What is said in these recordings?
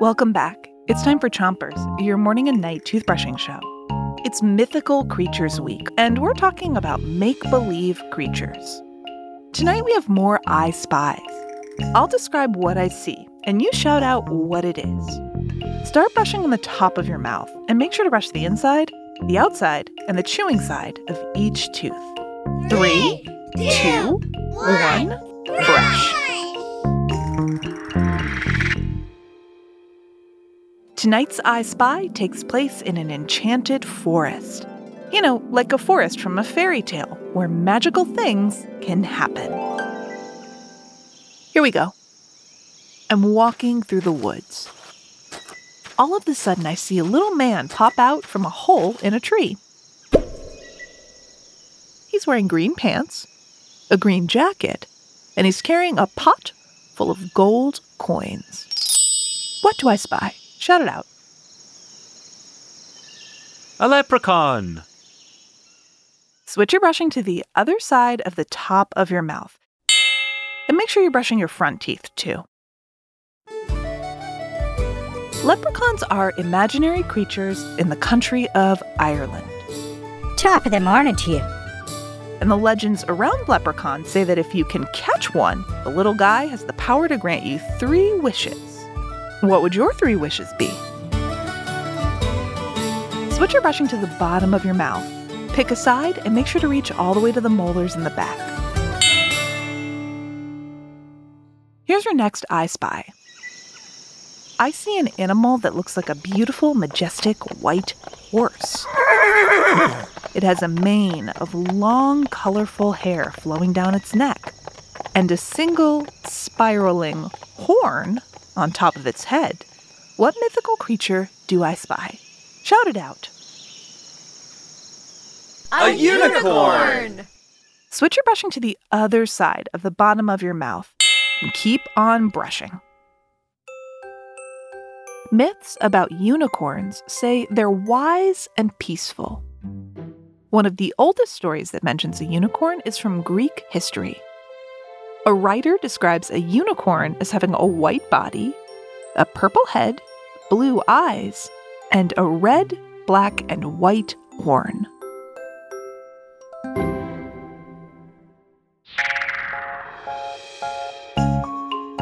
Welcome back. It's time for Chompers, your morning and night toothbrushing show. It's Mythical Creatures Week, and we're talking about make believe creatures. Tonight we have more I Spies. I'll describe what I see, and you shout out what it is. Start brushing on the top of your mouth, and make sure to brush the inside, the outside, and the chewing side of each tooth. Three, two, one, Tonight's I Spy takes place in an enchanted forest. You know, like a forest from a fairy tale where magical things can happen. Here we go. I'm walking through the woods. All of a sudden, I see a little man pop out from a hole in a tree. He's wearing green pants, a green jacket, and he's carrying a pot full of gold coins. What do I spy? Shout it out. A leprechaun! Switch your brushing to the other side of the top of your mouth. And make sure you're brushing your front teeth too. Leprechauns are imaginary creatures in the country of Ireland. Top of the morning to you. And the legends around leprechauns say that if you can catch one, the little guy has the power to grant you three wishes. What would your three wishes be? Switch your brushing to the bottom of your mouth. Pick a side and make sure to reach all the way to the molars in the back. Here's your next I Spy. I see an animal that looks like a beautiful, majestic white horse. It has a mane of long, colorful hair flowing down its neck and a single spiraling horn on top of its head. What mythical creature do I spy? Shout it out. A unicorn! Switch your brushing to the other side of the bottom of your mouth and keep on brushing. Myths about unicorns say they're wise and peaceful. One of the oldest stories that mentions a unicorn is from Greek history. A writer describes a unicorn as having a white body, a purple head, blue eyes, and a red, black, and white horn.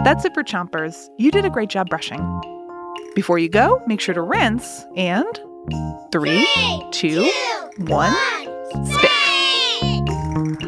That's it for Chompers. You did a great job brushing. Before you go, make sure to rinse and three, two, one, spit.